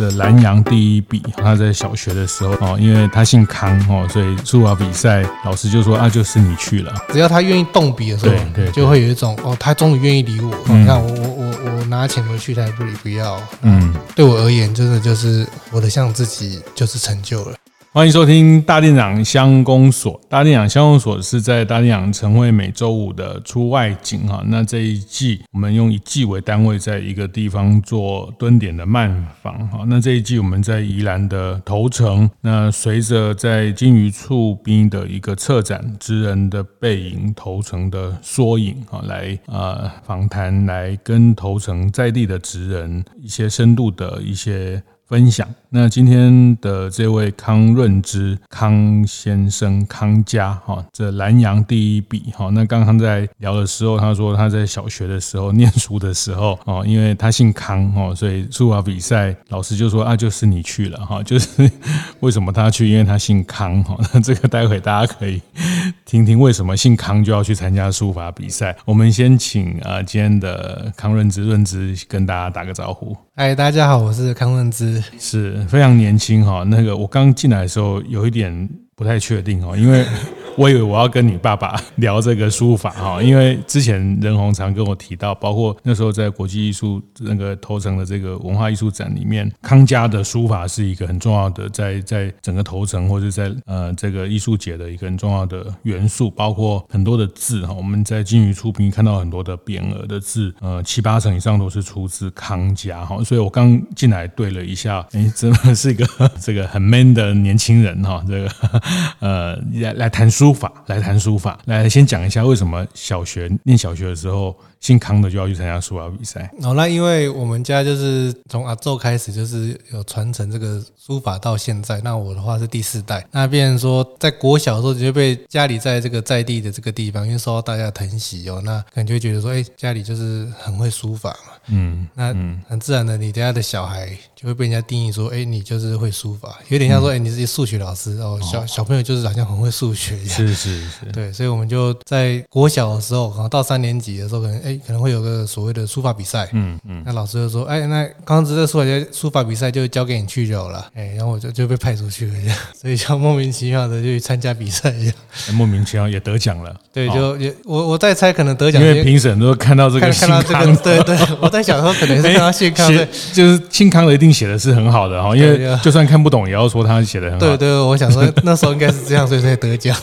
这南阳第一笔，他在小学的时候哦，因为他姓康哦，所以书法比赛老师就说啊，就是你去了。只要他愿意动笔的时候，对对，就会有一种哦，他终于愿意理我。你看我我我我拿钱回去，他也不理不要。嗯，对我而言，真的就是我的像自己就是成就了。欢迎收听大店长乡公所。大店长乡公所是在大店长晨会每周五的出外景哈。那这一季我们用一季为单位，在一个地方做蹲点的慢访哈。那这一季我们在宜兰的头城。那随着在金鱼厝边的一个策展《职人的背影》头城的缩影哈，来呃访谈，来跟头城在地的职人一些深度的一些。分享。那今天的这位康润之康先生康家哈，这南阳第一笔哈。那刚刚在聊的时候，他说他在小学的时候念书的时候哦，因为他姓康哦，所以书法比赛老师就说啊，就是你去了哈，就是为什么他去？因为他姓康哈。那这个待会大家可以听听为什么姓康就要去参加书法比赛。我们先请啊今天的康润之润之跟大家打个招呼。嗨，大家好，我是康润之，是非常年轻哈。那个我刚进来的时候有一点不太确定哦，因为。我以为我要跟你爸爸 聊这个书法哈，因为之前任宏常跟我提到，包括那时候在国际艺术那个头城的这个文化艺术展里面，康家的书法是一个很重要的，在在整个头城或者在呃这个艺术节的一个很重要的元素，包括很多的字哈，我们在金鱼出品看到很多的匾额的字，呃七八成以上都是出自康家哈，所以我刚进来对了一下，哎，真的是一个这个很 man 的年轻人哈，这个 呃来来谈书。书法来谈书法，来先讲一下为什么小学念小学的时候，姓康的就要去参加书法比赛。哦，那因为我们家就是从阿祖开始，就是有传承这个书法到现在。那我的话是第四代。那变成说，在国小的时候就被家里在这个在地的这个地方，因为受到大家疼惜哦，那可能就会觉得说，哎，家里就是很会书法嘛。嗯，那很自然的，你家的小孩就会被人家定义说，哎，你就是会书法，有点像说，哎，你是数学老师哦，小小朋友就是好像很会数学一样。是是是，对，所以我们就在国小的时候，可能到三年级的时候，可能哎，可能会有个所谓的书法比赛。嗯嗯，那老师就说，哎，那刚刚这个书法书法比赛就交给你去就好了。哎，然后我就就被派出去了，这样，所以就莫名其妙的就去参加比赛一样，莫名其妙也得奖了。对，就也我我在猜，可能得奖，因为评审都看到这个，看到这个，对对，我在想说，可能是 看到姓康的，就是姓康的一定写的是很好的哈，因为就算看不懂，也要说他写的很好。对对，我想说那时候应该是这样，所以才得奖。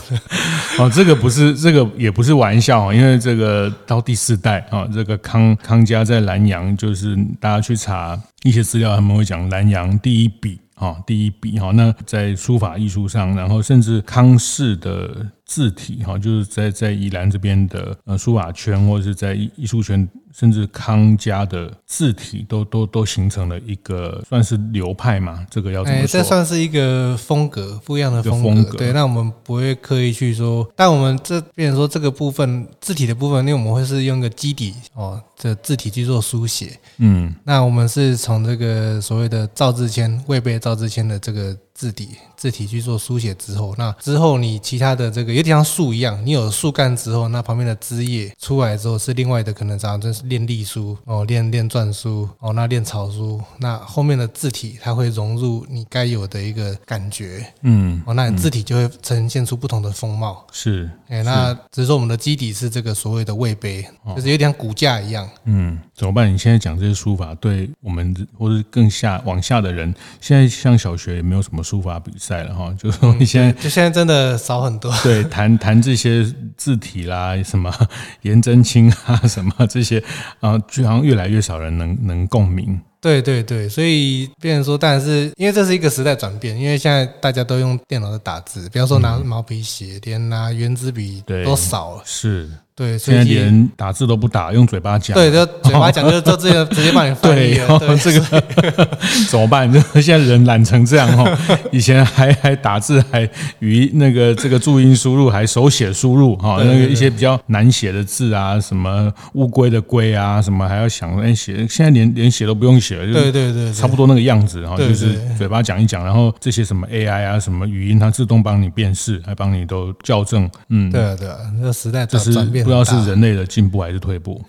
哦，这个不是，这个也不是玩笑，因为这个到第四代啊，这个康康家在南阳，就是大家去查一些资料，他们会讲南阳第一笔啊，第一笔哈。那在书法艺术上，然后甚至康氏的。字体哈，就是在在宜兰这边的呃书法圈，或者是在艺术圈，甚至康家的字体都都都形成了一个算是流派嘛。这个要怎么说？这算是一个风格，不一样的风格。风格对，那我们不会刻意去说，但我们这变成说这个部分字体的部分，因为我们会是用个基底哦，这字体去做书写。嗯，那我们是从这个所谓的赵自谦、魏碑赵自谦的这个。字体字体去做书写之后，那之后你其他的这个有点像树一样，你有树干之后，那旁边的枝叶出来之后是另外的，可能咱就是练隶书哦，练练篆书哦，那练草书，那后面的字体它会融入你该有的一个感觉，嗯，哦，那你字体就会呈现出不同的风貌，是，哎，那只是说我们的基底是这个所谓的魏碑，就是有点像骨架一样，嗯，怎么办？你现在讲这些书法，对我们或者更下往下的人，现在像小学也没有什么。书法比赛了哈，就是说你现在就现在真的少很多。对，谈谈这些字体啦，什么 颜真卿啊，什么这些啊，就好像越来越少人能能共鸣。对对对，所以变成说，当然是因为这是一个时代转变，因为现在大家都用电脑在打字，比方说拿毛笔写，连拿圆珠笔都少了。是。对，现在连打字都不打，用嘴巴讲。对，就嘴巴讲，就就直接直接帮你翻译了。对，这个 怎么办？就现在人懒成这样哦，以前还还打字，还语音那个这个注音输入，还手写输入哈，那个一些比较难写的字啊，什么乌龟的龟啊，什么还要想哎写，现在连连写都不用写了，就对对对，差不多那个样子哈，就是嘴巴讲一讲，然后这些什么 AI 啊，什么语音，它自动帮你辨识，还帮你都校正。嗯，对啊对啊，那个时代转变。不知道是人类的进步还是退步。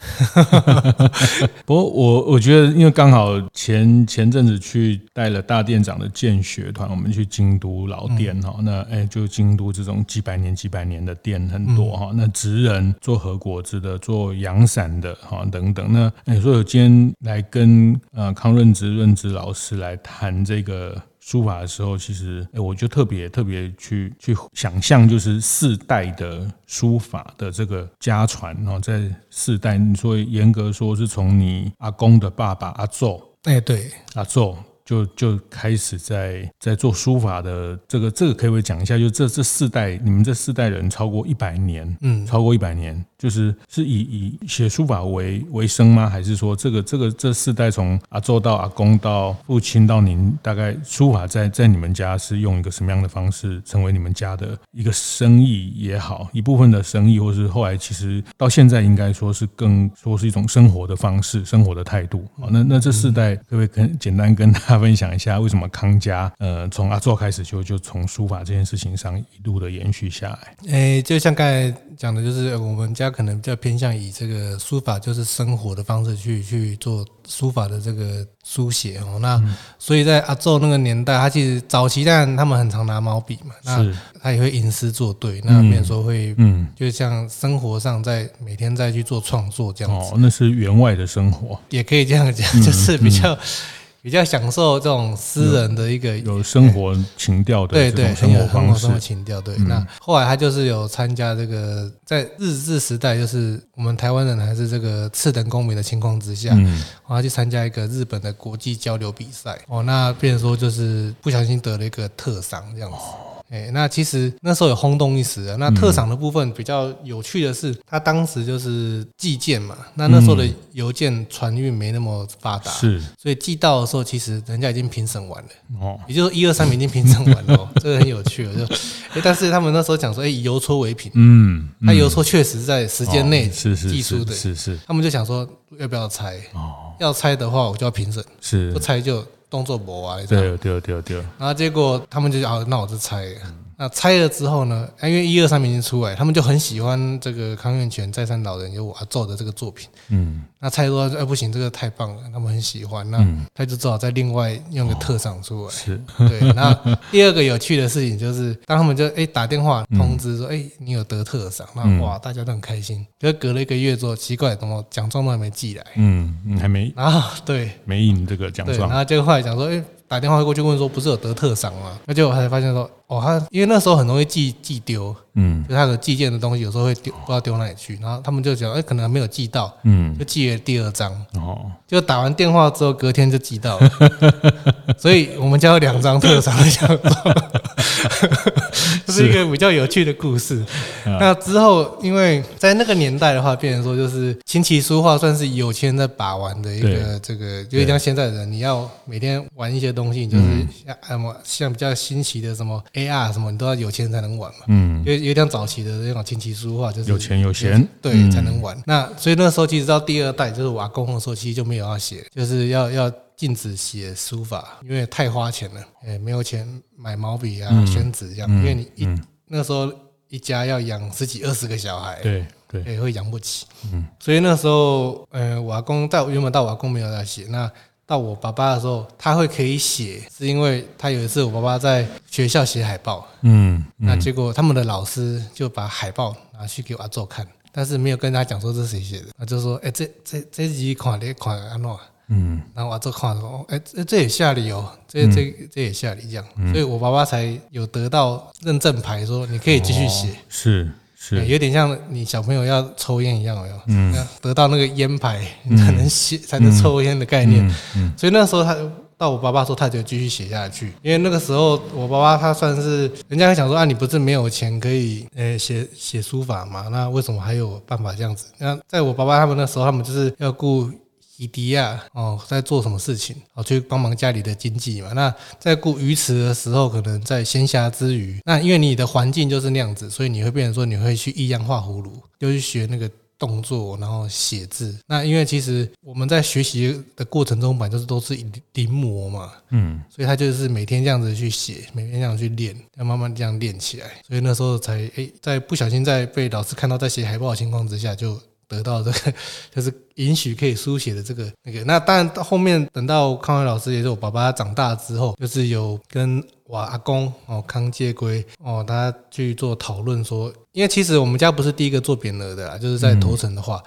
不过我我觉得，因为刚好前前阵子去带了大店长的见学团，我们去京都老店哈，那哎就京都这种几百年几百年的店很多哈，那职人做和果子的，做阳伞的哈等等。那哎，所以我今天来跟呃康润植润植老师来谈这个。书法的时候，其实哎，我就特别特别去去想象，就是四代的书法的这个家传，然后在四代，你说严格说是从你阿公的爸爸阿昼，哎，对，阿祖。就就开始在在做书法的这个这个可以不可以讲一下？就这这四代，你们这四代人超过一百年，嗯，超过一百年，就是是以以写书法为为生吗？还是说这个这个这四代从阿周到阿公到父亲到您，大概书法在在你们家是用一个什么样的方式成为你们家的一个生意也好，一部分的生意，或是后来其实到现在应该说是更说是一种生活的方式，生活的态度啊。那那这四代可不可以跟简单跟他？分享一下为什么康家呃从阿作开始就就从书法这件事情上一路的延续下来。诶、欸，就像刚才讲的，就是我们家可能比较偏向以这个书法就是生活的方式去去做书法的这个书写哦。那所以在阿作那个年代，他其实早期但他们很常拿毛笔嘛，那他也会吟诗作对，那变说会嗯，就像生活上在每天在去做创作这样子。哦，那是员外的生活，也可以这样讲，就是比较。比较享受这种私人的一个有，有生活情调的对对生活方式，生活情调。对，嗯、那后来他就是有参加这个，在日治时代，就是我们台湾人还是这个次等公民的情况之下，嗯，然后去参加一个日本的国际交流比赛。哦，那变成说就是不小心得了一个特伤这样子。哎，那其实那时候有轰动一时啊。那特赏的部分比较有趣的是，他当时就是寄件嘛。那那时候的邮件传运没那么发达，是，所以寄到的时候，其实人家已经评审完了。哦，也就是一二三名已经评审完了，这个很有趣。就，哎，但是他们那时候讲说，哎，以邮戳为凭。嗯，那邮戳确实在时间内寄出的，是是。他们就想说，要不要拆？哦，要拆的话，我就要评审。是，不拆就。动作不啊，对对对对，然后结果他们就啊，那我就猜。那拆了之后呢？因为一二三名已经出来，他们就很喜欢这个康愿泉再三老人有我阿祖的这个作品。嗯，那拆说哎不行，这个太棒了，他们很喜欢。那他就只好再另外用个特赏出来。是，对。那第二个有趣的事情就是，当他们就哎打电话通知说，哎你有得特赏，那哇大家都很开心。就隔了一个月之后，奇怪，怎么奖状都还没寄来？嗯，还没。然后对，没印这个奖状。然后结果后来讲说，哎。打电话过去问说，不是有得特赏吗？那结果才发现说，哦，他因为那时候很容易寄寄丢，嗯，就他的寄件的东西有时候会丢，不知道丢哪里去。然后他们就讲，哎，可能还没有寄到，嗯，就寄了第二张，哦，就打完电话之后，隔天就寄到了。所以我们家有两张特赏的奖状，这是。一个比较有趣的故事。那之后，因为在那个年代的话，变成说就是琴棋书画算是有钱人在把玩的一个这个，有点像现在的人，你要每天玩一些东西，就是像什么像比较新奇的什么 AR 什么，你都要有钱才能玩嘛。嗯，有有点早期的那种琴棋书画，就是有钱有闲，对，才能玩。那所以那时候其实到第二代，就是我阿公的时候，其实就没有要写，就是要要禁止写书法，因为太花钱了，哎，没有钱买毛笔啊、宣纸这样，因为你一那时候一家要养十几二十个小孩，对对，也会养不起。嗯，所以那时候，呃，我阿公在原本到我阿公没有在写那。到我爸爸的时候，他会可以写，是因为他有一次我爸爸在学校写海报，嗯，嗯，那结果他们的老师就把海报拿去给我阿祖看，但是没有跟他讲说这是谁写的，他就说，哎、欸，这这这几款的款安诺，嗯，然后我阿祖看说，哎、欸，这这也下礼哦，这这这也下礼这样，嗯、所以我爸爸才有得到认证牌，说你可以继续写，哦，是。是有点像你小朋友要抽烟一样，有嗯，得到那个烟牌，你才能写，才能抽烟的概念。嗯，所以那时候他到我爸爸说，他就继续写下去。因为那个时候我爸爸他算是人家会想说啊，你不是没有钱可以呃写写书法嘛？那为什么还有办法这样子？那在我爸爸他们那时候，他们就是要顾姨迪亚哦，在做什么事情哦，去帮忙家里的经济嘛。那在顾鱼池的时候，可能在闲暇之余，那因为你的环境就是那样子，所以你会变成说你会去异样画葫芦，就去学那个。动作，然后写字。那因为其实我们在学习的过程中，本来就是都是临摹嘛，嗯，所以他就是每天这样子去写，每天这样去练，要慢慢这样练起来。所以那时候才诶，在不小心在被老师看到在写海报的情况之下，就得到这个 就是允许可以书写的这个那个。那当然后面等到康伟老师，也是我爸爸长大之后，就是有跟。我阿公哦，康介圭哦，他去做讨论说，因为其实我们家不是第一个做匾额的啦，就是在头城的话，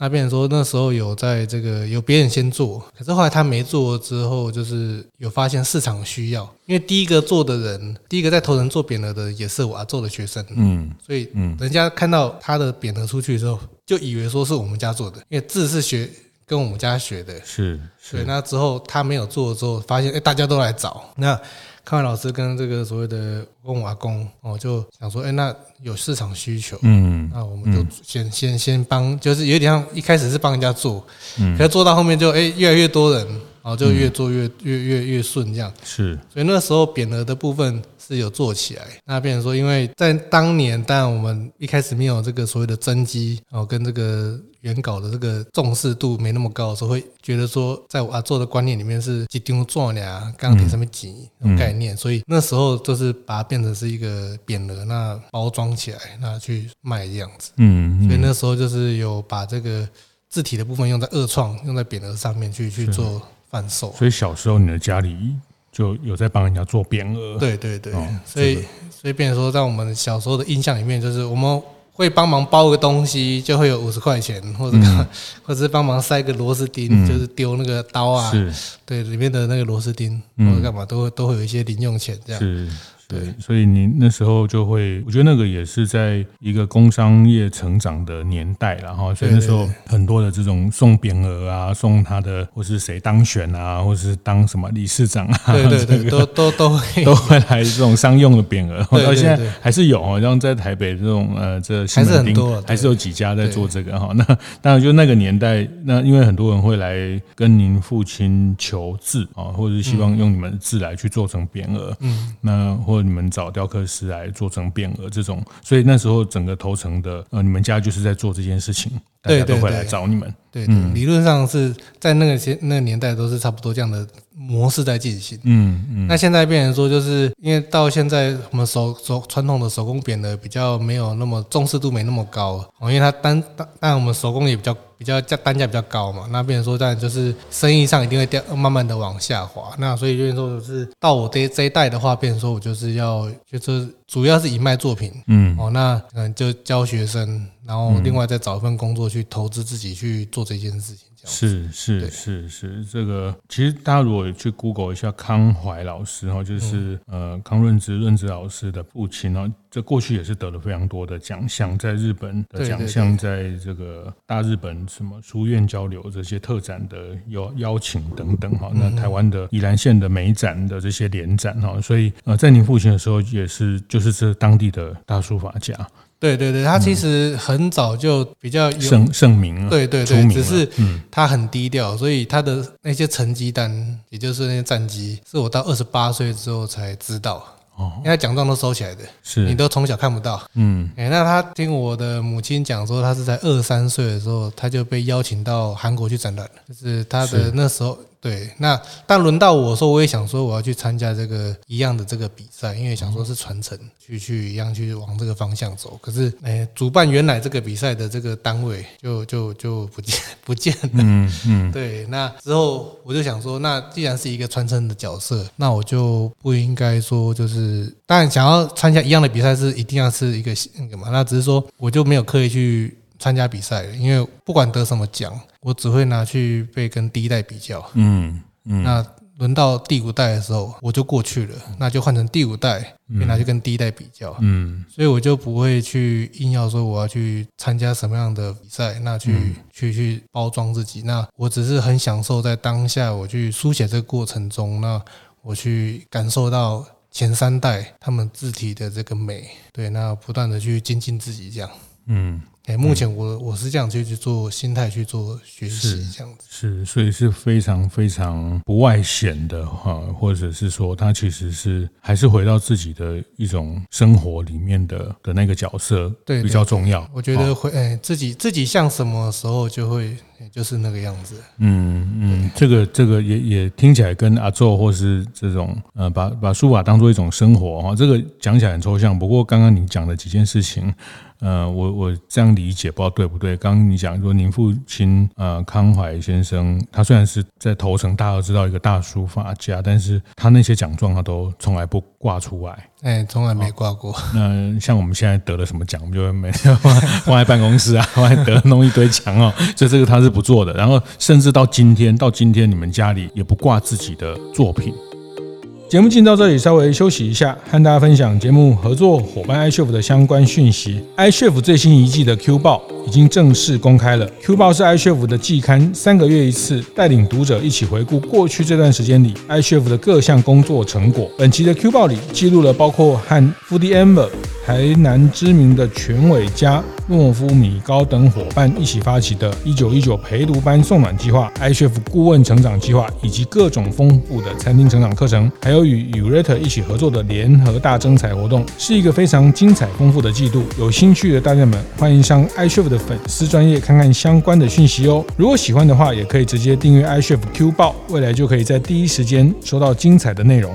那变成说那时候有在这个有别人先做，可是后来他没做之后，就是有发现市场需要，因为第一个做的人，第一个在头城做匾额的也是我阿做的学生，嗯，所以嗯，人家看到他的匾额出去之后，就以为说是我们家做的，因为字是学跟我们家学的，是，是，对，那之后他没有做之后，发现哎，大家都来找那。康伟老师跟这个所谓的跟我阿公哦，就想说，哎，那有市场需求，嗯，那我们就先先先帮，就是有点像一开始是帮人家做，嗯，可是做到后面就哎越来越多人，然后就越做越越越越顺这样，是，所以那个时候匾额的部分是有做起来，那变成说，因为在当年，当然我们一开始没有这个所谓的真机，然后，跟这个。原稿的这个重视度没那么高的时候，会觉得说，在我阿做的观念里面是一张纸呀，钢铁上面挤那种概念，所以那时候就是把它变成是一个匾额，那包装起来，那去卖这样子。嗯，所以那时候就是有把这个字体的部分用在二创，用在匾额上面去去做贩售。所以小时候你的家里就有在帮人家做匾额？对对对，所以所以变成说，在我们小时候的印象里面，就是我们。会帮忙包个东西，就会有五十块钱，或者、嗯、或者是帮忙塞个螺丝钉，嗯、就是丢那个刀啊，是对里面的那个螺丝钉，或者干嘛，都会都会有一些零用钱这样。对，所以你那时候就会，我觉得那个也是在一个工商业成长的年代，然后所以那时候很多的这种送匾额啊，送他的或是谁当选啊，或是当什么理事长啊，对对对，都都都会。都会来这种商用的匾额，到现在还是有，好像在台北这种呃这还是很多，还是有几家在做这个哈。那当然就那个年代，那因为很多人会来跟您父亲求字啊，或者是希望用你们的字来去做成匾额，嗯，那或。你们找雕刻师来做成匾额这种，所以那时候整个头城的呃，你们家就是在做这件事情，大家都会来找你们。对，对，对，理论上是在那个些那个年代都是差不多这样的模式在进行。嗯嗯。那现在变成说，就是因为到现在我们手手传统的手工扁的比较没有那么重视度，没那么高，因为它单单但我们手工也比较。比较价单价比较高嘛，那变成说，当然就是生意上一定会掉，慢慢的往下滑。那所以变成说，就是到我这这一代的话，变成说我就是要，就是主要是以卖作品，嗯，哦，那嗯就教学生，然后另外再找一份工作去投资自己去做这件事情。是是是是，这个其实大家如果去 Google 一下康怀老师哈，就是呃康润之润之老师的父亲呢，这过去也是得了非常多的奖项，在日本的奖项，在这个大日本什么书院交流这些特展的邀邀请等等哈，那台湾的宜兰县的美展的这些联展哈，所以呃在您父亲的时候也是就是这当地的大书法家。对对对，他其实很早就比较有盛盛名了，对对对，只是他很低调，所以他的那些成绩单，也就是那些战绩，是我到二十八岁之后才知道。哦，因为奖状都收起来的，是你都从小看不到。嗯，哎，那他听我的母亲讲说，他是在二三岁的时候，他就被邀请到韩国去展览了，就是他的那时候。对，那但轮到我说，我也想说我要去参加这个一样的这个比赛，因为想说是传承，去去一样去往这个方向走。可是，哎，主办原来这个比赛的这个单位就就就不见 不见了。嗯嗯。对，那之后我就想说，那既然是一个传承的角色，那我就不应该说就是，当然想要参加一样的比赛是一定要是一个那个嘛。那只是说，我就没有刻意去参加比赛，因为不管得什么奖。我只会拿去被跟第一代比较，嗯嗯，那轮到第五代的时候，我就过去了，那就换成第五代，拿去跟第一代比较，嗯，所以我就不会去硬要说我要去参加什么样的比赛，那去、嗯、去去包装自己，那我只是很享受在当下我去书写这个过程中，那我去感受到前三代他们字体的这个美，对，那不断的去精进自己这样，嗯。哎，目前我我是这样去去做心态去做学习，这样子是，是，所以是非常非常不外显的哈，或者是说他其实是还是回到自己的一种生活里面的的那个角色，对，比较重要。我觉得会哎，自己自己像什么时候就会就是那个样子。嗯嗯，这个这个也也听起来跟阿祖或是这种呃，把把书法当做一种生活哈，这个讲起来很抽象。不过刚刚你讲的几件事情。呃，我我这样理解，不知道对不对？刚刚你讲说，您父亲呃康怀先生，他虽然是在头城大家都知道一个大书法家，但是他那些奖状他都从来不挂出来，哎、欸，从来没挂过。那像我们现在得了什么奖，我们就会每天 放放在办公室啊，放在得弄一堆奖哦，所以这个他是不做的。然后甚至到今天，到今天你们家里也不挂自己的作品。节目进到这里，稍微休息一下，和大家分享节目合作伙伴 iChef 的相关讯息。iChef 最新一季的 Q 报已经正式公开了。Q 报是 iChef 的季刊，三个月一次，带领读者一起回顾过去这段时间里 iChef 的各项工作成果。本期的 Q 报里记录了包括和 Foodie Amber 台南知名的全伟家、诺夫米糕等伙伴一起发起的“一九一九陪读班送暖计划 ”iChef 顾问成长计划，以及各种丰富的餐厅成长课程，还有与 Urate 一起合作的联合大征才活动，是一个非常精彩丰富的季度。有兴趣的大家们，欢迎上 iChef 的粉丝专业看看相关的讯息哦。如果喜欢的话，也可以直接订阅 iChef Q 报，未来就可以在第一时间收到精彩的内容。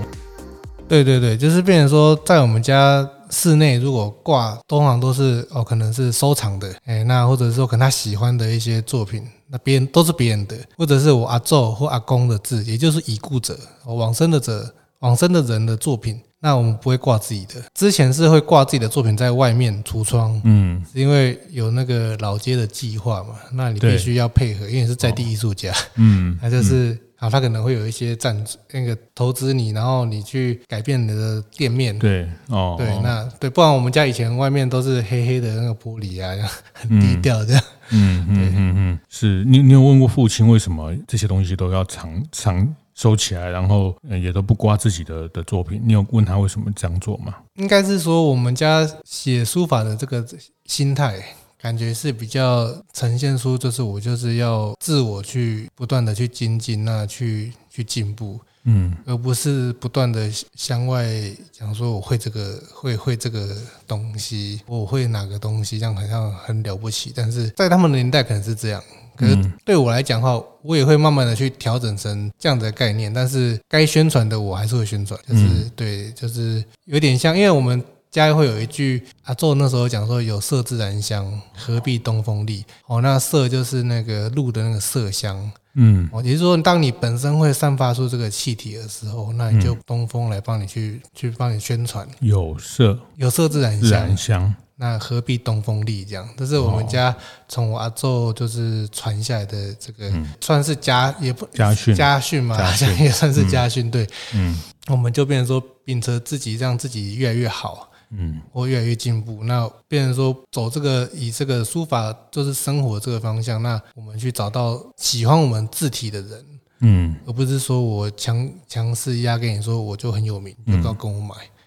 对对对，就是变成说，在我们家。室内如果挂，通常都是哦，可能是收藏的，哎，那或者说可能他喜欢的一些作品，那别人都是别人的，或者是我阿祖或阿公的字，也就是已故者、往生的者、往生的人的作品，那我们不会挂自己的。之前是会挂自己的作品在外面橱窗，嗯，是因为有那个老街的计划嘛，那你必须要配合，因为是在地艺术家，嗯，那就是。啊，他可能会有一些赞助，那个投资你，然后你去改变你的店面。对，哦，对，那对，不然我们家以前外面都是黑黑的那个玻璃啊，很低调这样。嗯嗯嗯嗯，是你，你有问过父亲为什么这些东西都要藏藏收起来，然后也都不刮自己的的作品？你有问他为什么这样做吗？应该是说我们家写书法的这个心态。感觉是比较呈现出，就是我就是要自我去不断的去精进，那去去进步，嗯，而不是不断的向外讲说我会这个会会这个东西，我会哪个东西，这样好像很了不起。但是在他们的年代可能是这样，可是对我来讲的话，我也会慢慢的去调整成这样的概念。但是该宣传的我还是会宣传，就是对，就是有点像，因为我们。家里会有一句阿祖那时候讲说：“有色自然香，何必东风力？”哦，那色就是那个鹿的那个麝香，嗯，哦，也就是说，当你本身会散发出这个气体的时候，那你就东风来帮你去去帮你宣传。有色，有色自然香，自然香，那何必东风力？这样，这是我们家从我阿祖就是传下来的这个，算是家也不家训。家训嘛，好像也算是家训。对，嗯，我们就变成说秉承自己，让自己越来越好。嗯，我越来越进步。那变成说走这个以这个书法就是生活这个方向，那我们去找到喜欢我们字体的人，嗯，而不是说我强强势压给你说我就很有名，就要跟我买。嗯，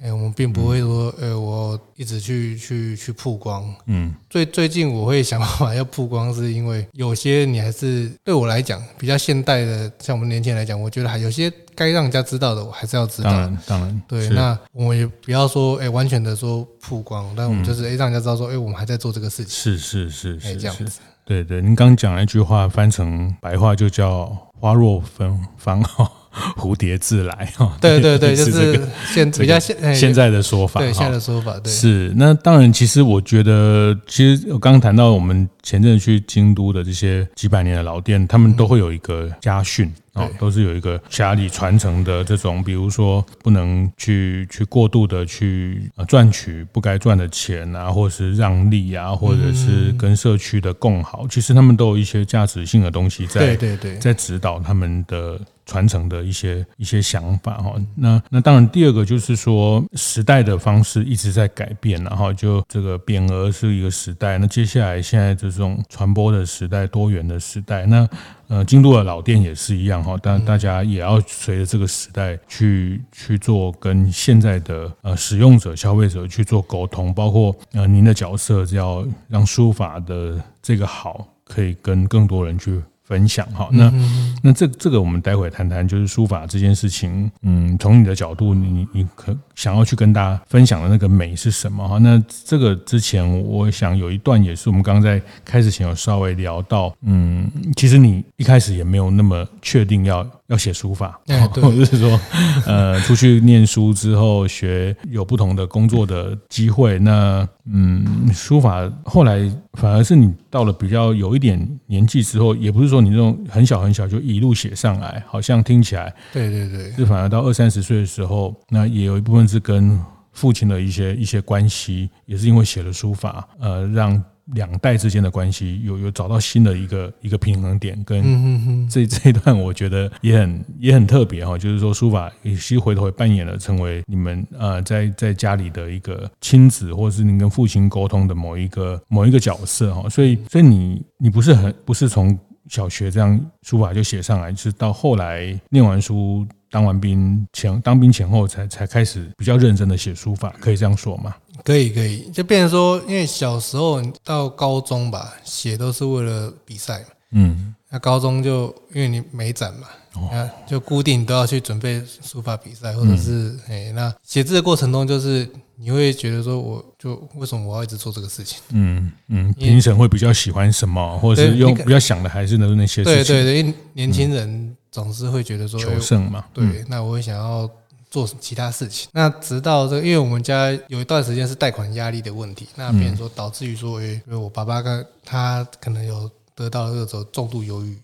哎，我们并不会说，呃，我一直去去去曝光。嗯，最最近我会想办法要曝光，是因为有些你还是对我来讲比较现代的，像我们年轻人来讲，我觉得还有些该让人家知道的，我还是要知道。当然，当然，对。那我们也不要说，哎，完全的说曝光，但我们就是哎，让人家知道说，哎，我们还在做这个事情。是是是是，这样子。对对，您刚讲了一句话，翻成白话就叫“花若芬 芳”哈。蝴蝶自来 哈，对对对，就是现比较现现在的说法，对现在的说法，对是那当然，其实我觉得，其实我刚刚谈到我们前阵去京都的这些几百年的老店，他们都会有一个家训。哦，都是有一个家里传承的这种，比如说不能去去过度的去赚取不该赚的钱啊，或者是让利啊，或者是跟社区的共好，其实他们都有一些价值性的东西在，对对对，在指导他们的。传承的一些一些想法哈，那那当然第二个就是说时代的方式一直在改变，然后就这个匾额是一个时代，那接下来现在这种传播的时代、多元的时代，那呃京都的老店也是一样哈，但大家也要随着这个时代去去做跟现在的呃使用者、消费者去做沟通，包括呃您的角色要让书法的这个好可以跟更多人去。分享哈，那那这这个我们待会谈谈，就是书法这件事情。嗯，从你的角度，你你可想要去跟大家分享的那个美是什么哈？那这个之前，我想有一段也是我们刚刚在开始前有稍微聊到，嗯，其实你一开始也没有那么确定要。要写书法，或者是说，呃，出去念书之后学有不同的工作的机会。那，嗯，书法后来反而是你到了比较有一点年纪之后，也不是说你这种很小很小就一路写上来，好像听起来，对对对，是反而到二三十岁的时候，那也有一部分是跟父亲的一些一些关系，也是因为写了书法，呃，让。两代之间的关系有有找到新的一个一个平衡点，跟这这一段我觉得也很也很特别哈，就是说书法也其实回头也扮演了成为你们呃在在家里的一个亲子，或者是您跟父亲沟通的某一个某一个角色哈，所以所以你你不是很不是从小学这样书法就写上来，就是到后来念完书。当完兵前，当兵前后才才开始比较认真的写书法，可以这样说吗？可以，可以，就变成说，因为小时候到高中吧，写都是为了比赛嘛。嗯，那高中就因为你没展嘛，哦，就固定都要去准备书法比赛，或者是哎、嗯，那写字的过程中就是。你会觉得说，我就为什么我要一直做这个事情？嗯嗯，评审会比较喜欢什么，或者是用比较想的还是那那些事情？对对对，因为年轻人总是会觉得说求胜嘛。对，那我会想要做其他事情。那直到这个，因为我们家有一段时间是贷款压力的问题，那变成说导致于说，因为我爸爸跟他可能有得到这种重度忧郁。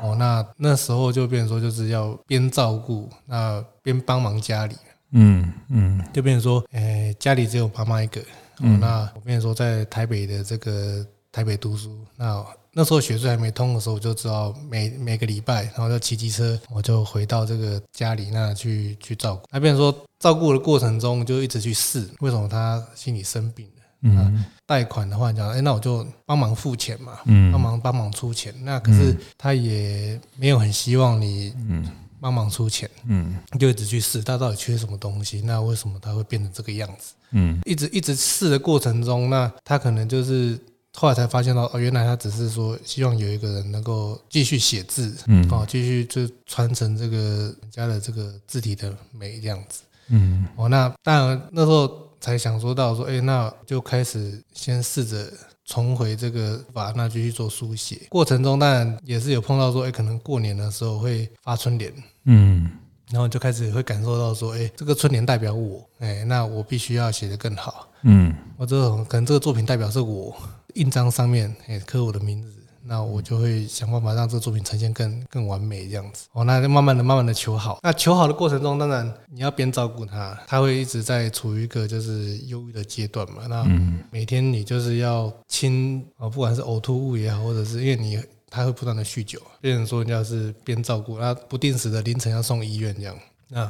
哦，那那时候就变成说，就是要边照顾，那边帮忙家里。嗯嗯，就变成说，诶、欸，家里只有爸妈一个，嗯、哦，那我变成说在台北的这个台北读书，那那时候学税还没通的时候，我就知道每每个礼拜，然后就骑机车，我就回到这个家里那去去照顾。那变成说照顾的过程中，就一直去试，为什么他心里生病了？嗯，贷款的话讲，哎、欸，那我就帮忙付钱嘛，嗯，帮忙帮忙出钱。那可是他也没有很希望你，嗯。帮忙出钱，嗯，就一直去试他到底缺什么东西，那为什么他会变成这个样子？嗯，一直一直试的过程中，那他可能就是后来才发现到，哦，原来他只是说希望有一个人能够继续写字，嗯，哦，继续就传承这个人家的这个字体的美这样子，嗯，哦，那当然那时候才想说到说，哎，那就开始先试着。重回这个法，那继续做书写。过程中，当然也是有碰到说，哎，可能过年的时候会发春联，嗯，然后就开始会感受到说，哎，这个春联代表我，哎，那我必须要写得更好，嗯，我这种可能这个作品代表是我，印章上面哎刻我的名字。那我就会想办法让这个作品呈现更更完美这样子哦，那就慢慢的、慢慢的求好。那求好的过程中，当然你要边照顾他，他会一直在处于一个就是忧郁的阶段嘛。那每天你就是要清啊，不管是呕吐物也好，或者是因为你他会不断的酗酒，变成说你要是边照顾，那不定时的凌晨要送医院这样。那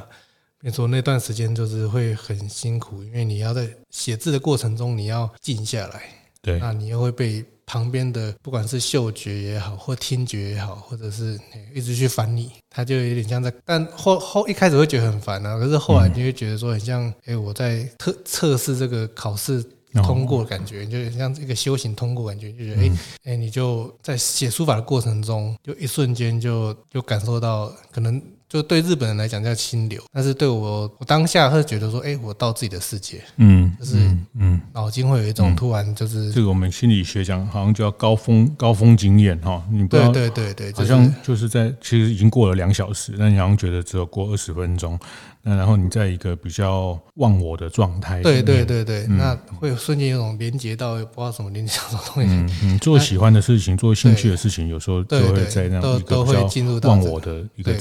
变成说那段时间就是会很辛苦，因为你要在写字的过程中你要静下来，对，那你又会被。旁边的不管是嗅觉也好，或听觉也好，或者是一直去烦你，他就有点像在。但后后一开始会觉得很烦啊，可是后来你会觉得说很像，哎、欸，我在测测试这个考试通过的感觉，就像这个修行通过感觉，就觉得哎哎，你就在写书法的过程中，就一瞬间就就感受到可能。就对日本人来讲叫清流，但是对我，我当下会觉得说，哎，我到自己的世界，嗯，就是嗯，脑筋会有一种突然就是、嗯、这个我们心理学讲好像叫高峰高峰经验哈，你不知道对对对对，好像就是在其实已经过了两小时，但你好像觉得只有过二十分钟，那然后你在一个比较忘我的状态，对对对对，嗯、那会瞬间有种连接到不知道什么连接什么东西。嗯嗯，做喜欢的事情，做兴趣的事情，有时候就会在那样一个比较忘我的一个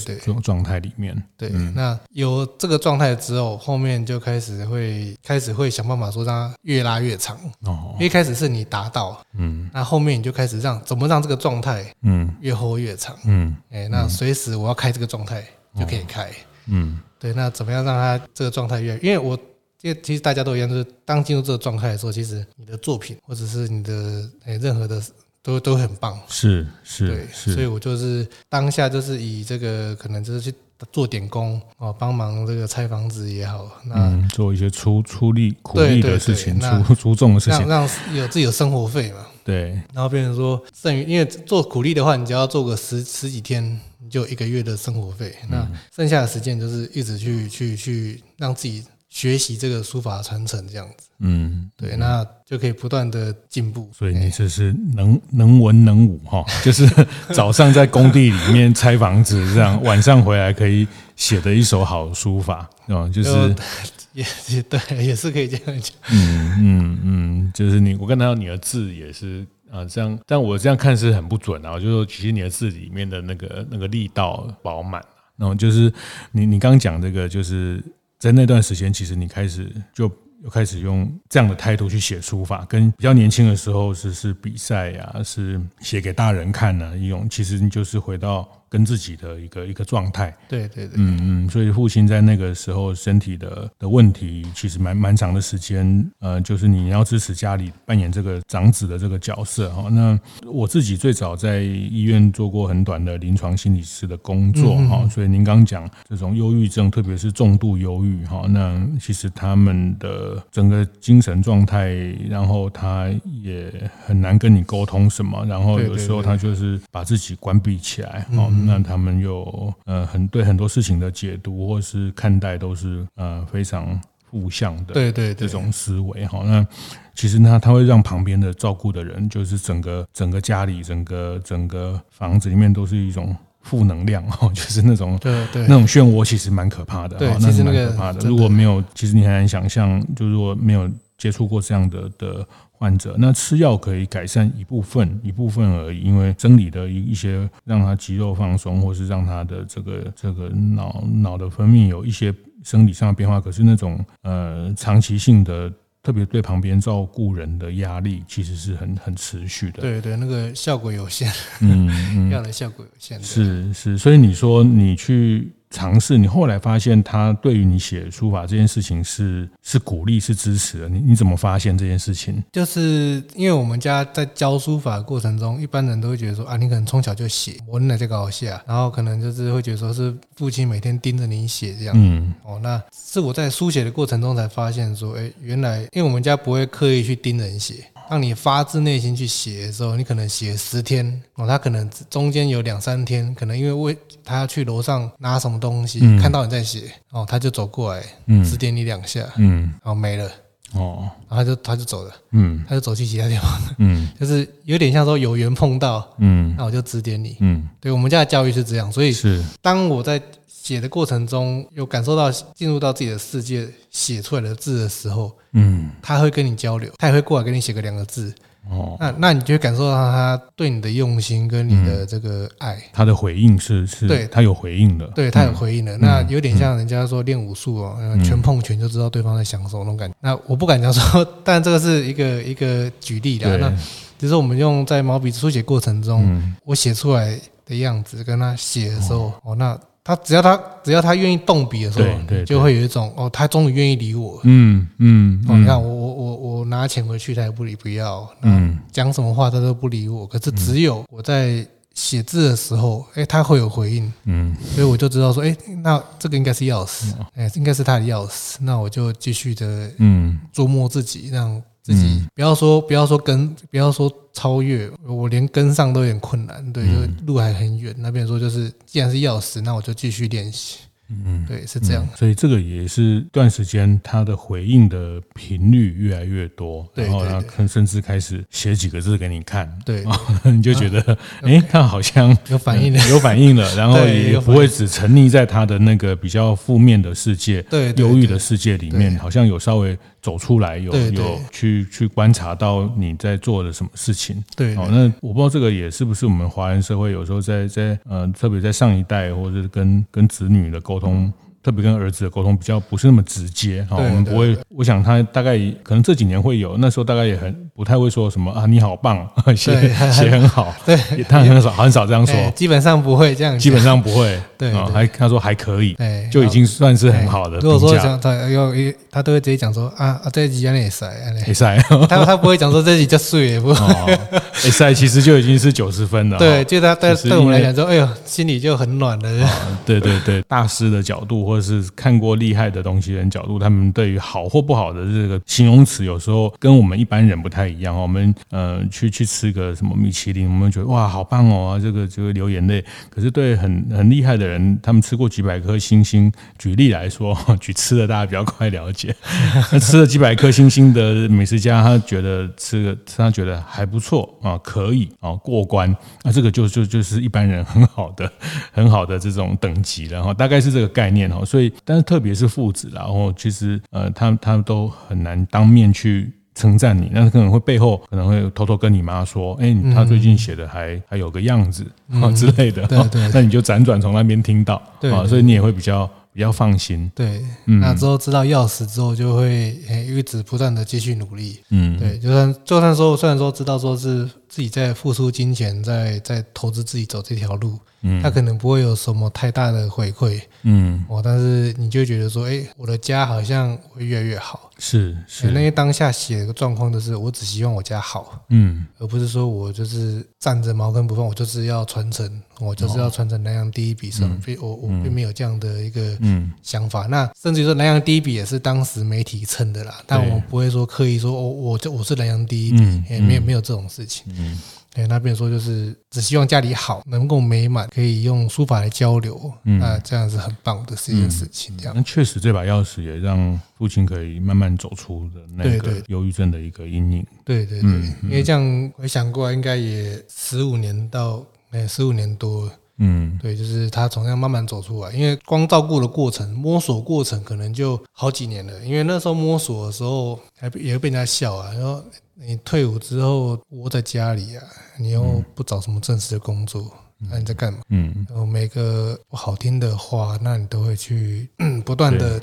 状态里面。对，那有这个状态之后，后面就开始会开始会想办法说让它越拉越长。哦，一开始是你达到，嗯，那后面你就开始让怎么让这个状态，嗯，越活越长，嗯，哎，那随时我要开这个状态就可以开，嗯，对，那怎么样让他这个状态越，因为我因为其实大家都一样，就是当进入这个状态的时候，其实你的作品或者是你的哎任何的都都很棒，是是，对，所以我就是当下就是以这个可能就是去。做点工哦，帮忙这个拆房子也好，那、嗯、做一些出出力苦力的事情，出出众的事情，让让有自己的生活费嘛。对，然后变成说剩余，因为做苦力的话，你只要做个十十几天，你就一个月的生活费。嗯、那剩下的时间就是一直去去去让自己。学习这个书法传承这样子，嗯，对，那就可以不断的进步。所以你这是能能文能武哈，就是早上在工地里面拆房子，这样晚上回来可以写的一手好书法，啊，就是 也也对，也是可以这样讲。嗯嗯嗯，就是你，我看到你的字也是啊，这样，但我这样看是很不准啊，就是说其实你的字里面的那个那个力道饱满，然后就是你你刚讲这个就是。在那段时间，其实你开始就又开始用这样的态度去写书法，跟比较年轻的时候是是比赛呀，是写给大人看的一种，其实你就是回到。跟自己的一个一个状态，对对对，嗯嗯，所以父亲在那个时候身体的的问题，其实蛮蛮长的时间，呃，就是你要支持家里扮演这个长子的这个角色哈。那我自己最早在医院做过很短的临床心理师的工作哈，所以您刚讲这种忧郁症，特别是重度忧郁哈，那其实他们的整个精神状态，然后他也很难跟你沟通什么，然后有时候他就是把自己关闭起来哈。那他们有呃很对很多事情的解读或是看待都是呃非常负向的，对对这种思维哈。那其实呢，他会让旁边的照顾的人，就是整个整个家里整个整个房子里面都是一种负能量哈，就是那种对对那种漩涡，其实蛮可怕的。对，其实蛮可怕的。如果没有，其实你很难想象，就如果没有接触过这样的的。患者，那吃药可以改善一部分，一部分而已，因为生理的一一些让他肌肉放松，或是让他的这个这个脑脑的分泌有一些生理上的变化。可是那种呃长期性的，特别对旁边照顾人的压力，其实是很很持续的。对对，那个效果有限，嗯，嗯 药的效果有限。是是，所以你说你去。尝试，你后来发现他对于你写书法这件事情是是鼓励是支持的，你你怎么发现这件事情？就是因为我们家在教书法的过程中，一般人都会觉得说啊，你可能从小就写，我那这个好写，然后可能就是会觉得说是父亲每天盯着你写这样，嗯，哦，那是我在书写的过程中才发现说，哎，原来因为我们家不会刻意去盯人写。当你发自内心去写的时候，你可能写十天哦，他可能中间有两三天，可能因为为他要去楼上拿什么东西，嗯、看到你在写哦，他就走过来，嗯，指点你两下，嗯，然后没了，哦，然后他就他就走了，嗯，他就走去其他地方，嗯，就是有点像说有缘碰到，嗯，那我就指点你，嗯，对，我们家的教育是这样，所以是。当我在。写的过程中有感受到进入到自己的世界，写出来的字的时候，嗯，他会跟你交流，他也会过来跟你写个两个字，哦，那那你就会感受到他对你的用心跟你的这个爱，嗯、他的回应是是，对，他有回应的，对他有回应的，嗯、那有点像人家说练武术哦，嗯、拳碰拳就知道对方在想什么那种感觉。那我不敢讲说，但这个是一个一个举例的，那只是我们用在毛笔书写过程中，嗯、我写出来的样子跟他写的时候，哦，哦，那。他只要他只要他愿意动笔的时候，对对，就会有一种哦，他终于愿意理我。嗯嗯，哦，你看我我我我拿钱回去，他也不理不要。嗯，讲什么话他都不理我。可是只有我在写字的时候，哎，他会有回应。嗯，所以我就知道说，哎，那这个应该是钥匙，哎，应该是他的钥匙。那我就继续的嗯琢磨自己，让。自己不要说不要说跟不要说超越，我连跟上都有点困难。对，就路还很远。那边说就是，既然是钥匙，那我就继续练习。嗯，对，是这样、嗯。所以这个也是一段时间他的回应的频率越来越多，对对对，然后他甚至开始写几个字给你看，对，你就觉得，哎、啊，他好像 有反应了，有反应了，然后也不会只沉溺在他的那个比较负面的世界、对忧郁的世界里面，好像有稍微走出来，有有去去观察到你在做的什么事情。对，哦，那我不知道这个也是不是我们华人社会有时候在在呃，特别在上一代或者是跟跟子女的沟通。特别跟儿子的沟通比较不是那么直接哈，我们不会。我想他大概可能这几年会有，那时候大概也很不太会说什么啊，你好棒，写写很好，对，他很少很少这样说，基本上不会这样，基本上不会，对，还他说还可以，就已经算是很好的。如果说讲他要他都会直接讲说啊啊这集也塞也塞，他他不会讲说这集就碎也不会，也塞其实就已经是九十分了，对，就他对对我们来讲说，哎呦心里就很暖了，对对对，大师的角度。或者是看过厉害的东西人角度，他们对于好或不好的这个形容词，有时候跟我们一般人不太一样。我们呃去去吃个什么米其林，我们觉得哇好棒哦，这个就会流眼泪。可是对很很厉害的人，他们吃过几百颗星星，举例来说，举吃的大家比较快了解。吃了几百颗星星的美食家，他觉得吃个他觉得还不错啊，可以啊过关。那这个就就就是一般人很好的很好的这种等级了哈，大概是这个概念哈。所以，但是特别是父子，然后其实呃，他他都很难当面去称赞你，那可能会背后可能会偷偷跟你妈说，哎，他最近写的还还有个样子啊之类的，对对，那你就辗转从那边听到，对啊，所以你也会比较比较放心，对，那之后知道钥匙之后，就会一直不断的继续努力，嗯，对，就算就算说虽然说知道说是自己在付出金钱，在在投资自己走这条路。嗯，他可能不会有什么太大的回馈，嗯，哦，但是你就觉得说，哎，我的家好像会越来越好，是是，那些当下写的状况都是，我只希望我家好，嗯，而不是说我就是站着茅坑不放，我就是要传承，我就是要传承南阳第一笔什么，我我并没有这样的一个想法。那甚至于说南阳第一笔也是当时媒体称的啦，但我们不会说刻意说，我我就我是南阳第一笔，也没有没有这种事情，嗯。对，那边说就是只希望家里好，能够美满，可以用书法来交流，嗯，那这样是很棒的是一件事情。这样，那确实这把钥匙也让父亲可以慢慢走出的那个忧郁症的一个阴影。对对对，因为这样回想过来，应该也十五年到哎十五年多，嗯，对，就是他从这样慢慢走出来。因为光照顾的过程、摸索过程，可能就好几年了。因为那时候摸索的时候，还也会被人家笑啊，然后。你退伍之后窝在家里啊，你又不找什么正式的工作，那你在干嘛？嗯，然后每个不好听的话，那你都会去不断的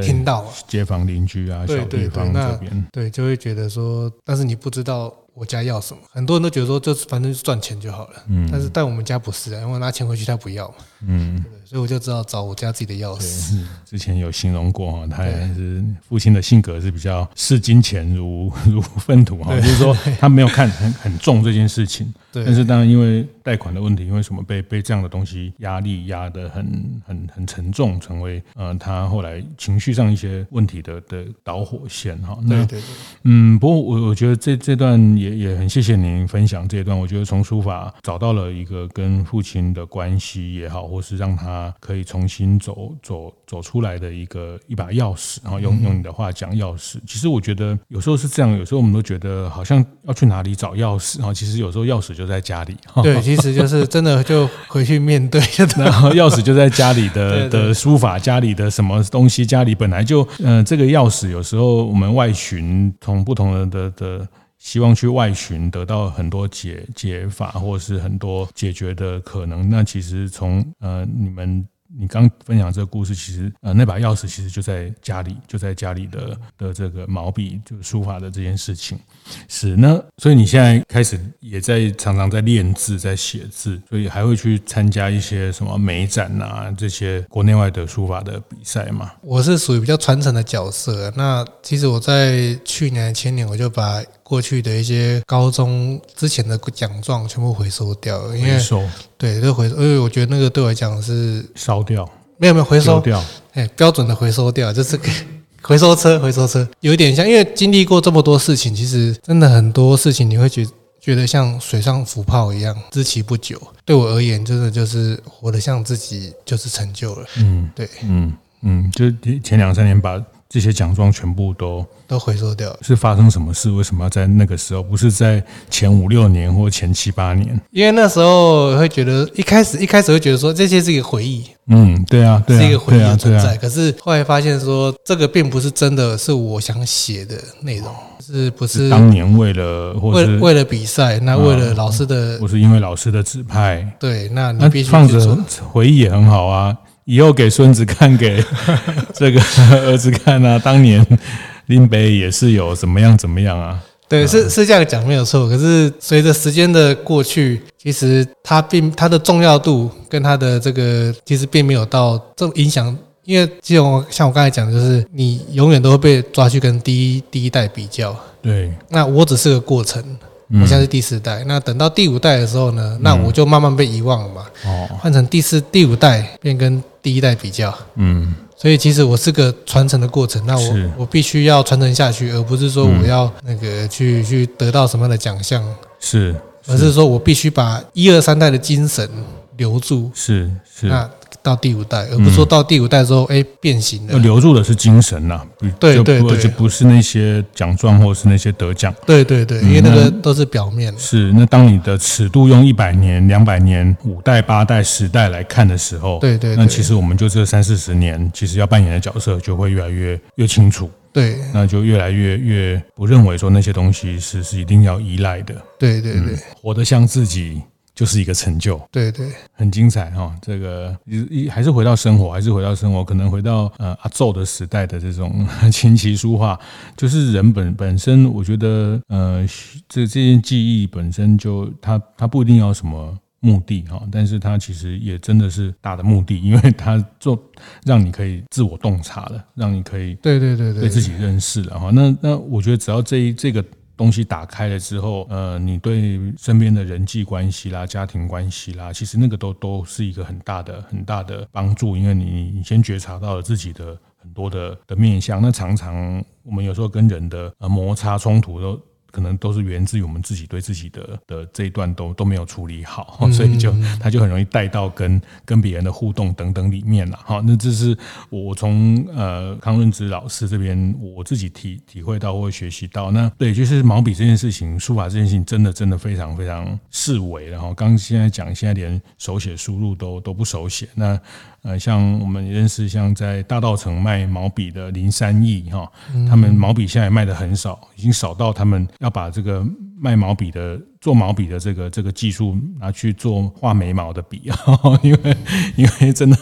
听到街坊邻居啊，小地方这边，对，就会觉得说，但是你不知道。我家要什么？很多人都觉得说，就反正就是赚钱就好了。嗯，但是但我们家不是啊，因为拿钱回去他不要嘛。嗯，所以我就知道找我家自己的钥匙。之前有形容过哈，他也是父亲的性格是比较视金钱如 如粪土哈，就是说 他没有看很很重这件事情。对。但是当然因为贷款的问题，因为什么被被这样的东西压力压得很很很沉重，成为呃他后来情绪上一些问题的的导火线哈。对对对。嗯，不过我我觉得这这段。也也很谢谢您分享这一段，我觉得从书法找到了一个跟父亲的关系也好，或是让他可以重新走走走出来的一个一把钥匙，然后用用你的话讲钥匙。其实我觉得有时候是这样，有时候我们都觉得好像要去哪里找钥匙，然后其实有时候钥匙就在家里。对，其实就是真的就回去面对，然后钥匙就在家里的 的书法，家里的什么东西，家里本来就嗯、呃，这个钥匙有时候我们外寻，从不同的的的。希望去外寻，得到很多解解法，或是很多解决的可能。那其实从呃你们。你刚分享这个故事，其实呃，那把钥匙其实就在家里，就在家里的的这个毛笔，就是书法的这件事情。是那，所以你现在开始也在常常在练字，在写字，所以还会去参加一些什么美展啊，这些国内外的书法的比赛吗？我是属于比较传承的角色。那其实我在去年、前年，我就把过去的一些高中之前的奖状全部回收掉了，因为收对，就回收，因为我觉得那个对我来讲是烧掉，没有没有回收掉，哎，标准的回收掉，就是回收车，回收车有一点像，因为经历过这么多事情，其实真的很多事情你会觉觉得像水上浮泡一样，知其不久。对我而言，真的就是活得像自己就是成就了。嗯，对，嗯嗯，就前两三年把。这些奖状全部都都回收掉了，是发生什么事？为什么要在那个时候？不是在前五六年或前七八年？因为那时候会觉得，一开始一开始会觉得说，这些是一个回忆。嗯，对啊，对啊，是一个回忆的存在。可是后来发现说，这个并不是真的是我想写的内容，是不是？当年为了或是为为了比赛，那为了老师的，不是因为老师的指派。对，那你必须放着回忆也很好啊。以后给孙子看，给 这个儿子看啊！当年林北也是有怎么样怎么样啊？对，是是这样讲没有错。可是随着时间的过去，其实它并它的重要度跟它的这个其实并没有到这种影响。因为这种像我刚才讲的，就是你永远都会被抓去跟第一第一代比较。对，那我只是个过程。我现在是第四代，那等到第五代的时候呢？那我就慢慢被遗忘了嘛。哦，换成第四、第五代，便跟第一代比较。嗯，所以其实我是个传承的过程。那我我必须要传承下去，而不是说我要那个去去得到什么样的奖项。是，而是说我必须把一二三代的精神留住。是是。那。到第五代，而不是说到第五代之后，哎、嗯，变形了。留住的是精神呐，对对对，就不是那些奖状或是那些得奖。对对对，因为那个都是表面。是，那当你的尺度用一百年、两百年、五代、八代、十代来看的时候，对对，那其实我们就这三四十年，其实要扮演的角色就会越来越越清楚。对，那就越来越越不认为说那些东西是是一定要依赖的。对对对，活得像自己。就是一个成就，对对，很精彩哈。这个一还是回到生活，还是回到生活，可能回到呃阿宙的时代的这种 琴棋书画，就是人本本身，我觉得呃这这件技艺本身就它它不一定要什么目的哈，但是它其实也真的是大的目的，因为它做让你可以自我洞察了，让你可以对对对对对自己认识了哈。那那我觉得只要这一这个。东西打开了之后，呃，你对身边的人际关系啦、家庭关系啦，其实那个都都是一个很大的、很大的帮助，因为你你先觉察到了自己的很多的的面相。那常常我们有时候跟人的呃摩擦冲突都。可能都是源自于我们自己对自己的的这一段都都没有处理好，所以就他就很容易带到跟跟别人的互动等等里面了。好，那这是我从呃康润之老师这边我自己体体会到或学习到。那对，就是毛笔这件事情，书法这件事情，真的真的非常非常式微。然后刚现在讲，现在连手写输入都都不手写。那呃，像我们认识像在大道城卖毛笔的林三义哈，他们毛笔现在卖的很少，已经少到他们要把这个卖毛笔的。做毛笔的这个这个技术拿去做画眉毛的笔啊，因为因为真的，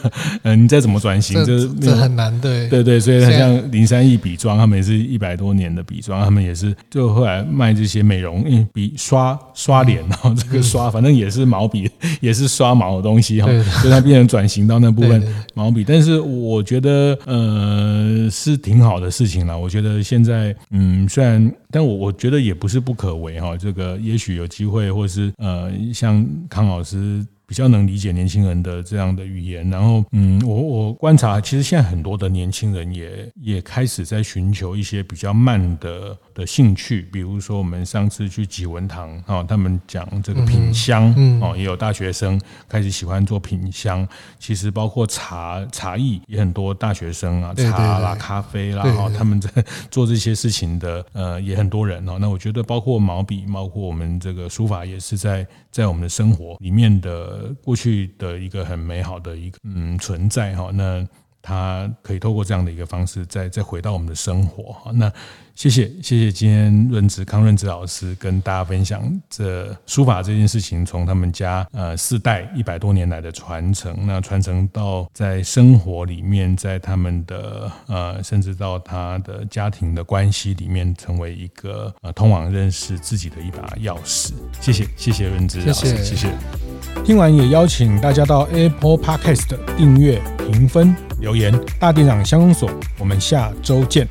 嗯，你再怎么转型，这这很难，对对对，所以他像林三义笔庄，他们也是一百多年的笔庄，他们也是就后来卖这些美容，因为笔刷刷脸，然后这个刷，反正也是毛笔，也是刷毛的东西哈，所以它变成转型到那部分毛笔。但是我觉得呃是挺好的事情了。我觉得现在嗯，虽然，但我我觉得也不是不可为哈，这个也许有。机会，或是呃，像康老师。比较能理解年轻人的这样的语言，然后嗯，我我观察，其实现在很多的年轻人也也开始在寻求一些比较慢的的兴趣，比如说我们上次去纪文堂啊，他们讲这个品香哦，也有大学生开始喜欢做品香。其实包括茶茶艺也很多大学生啊，茶啦、咖啡啦，哈，他们在做这些事情的呃也很多人哦。那我觉得包括毛笔，包括我们这个书法，也是在在我们的生活里面的。过去的一个很美好的一个嗯存在哈，那他可以透过这样的一个方式再再回到我们的生活哈，那。谢谢谢谢，今天润之康润之老师跟大家分享这书法这件事情，从他们家呃四代一百多年来的传承，那传承到在生活里面，在他们的呃甚至到他的家庭的关系里面，成为一个呃通往认识自己的一把钥匙。谢谢谢谢润之老师，谢谢。谢谢。听完也邀请大家到 Apple Podcast 订阅、评分、留言。大店长相公所，我们下周见。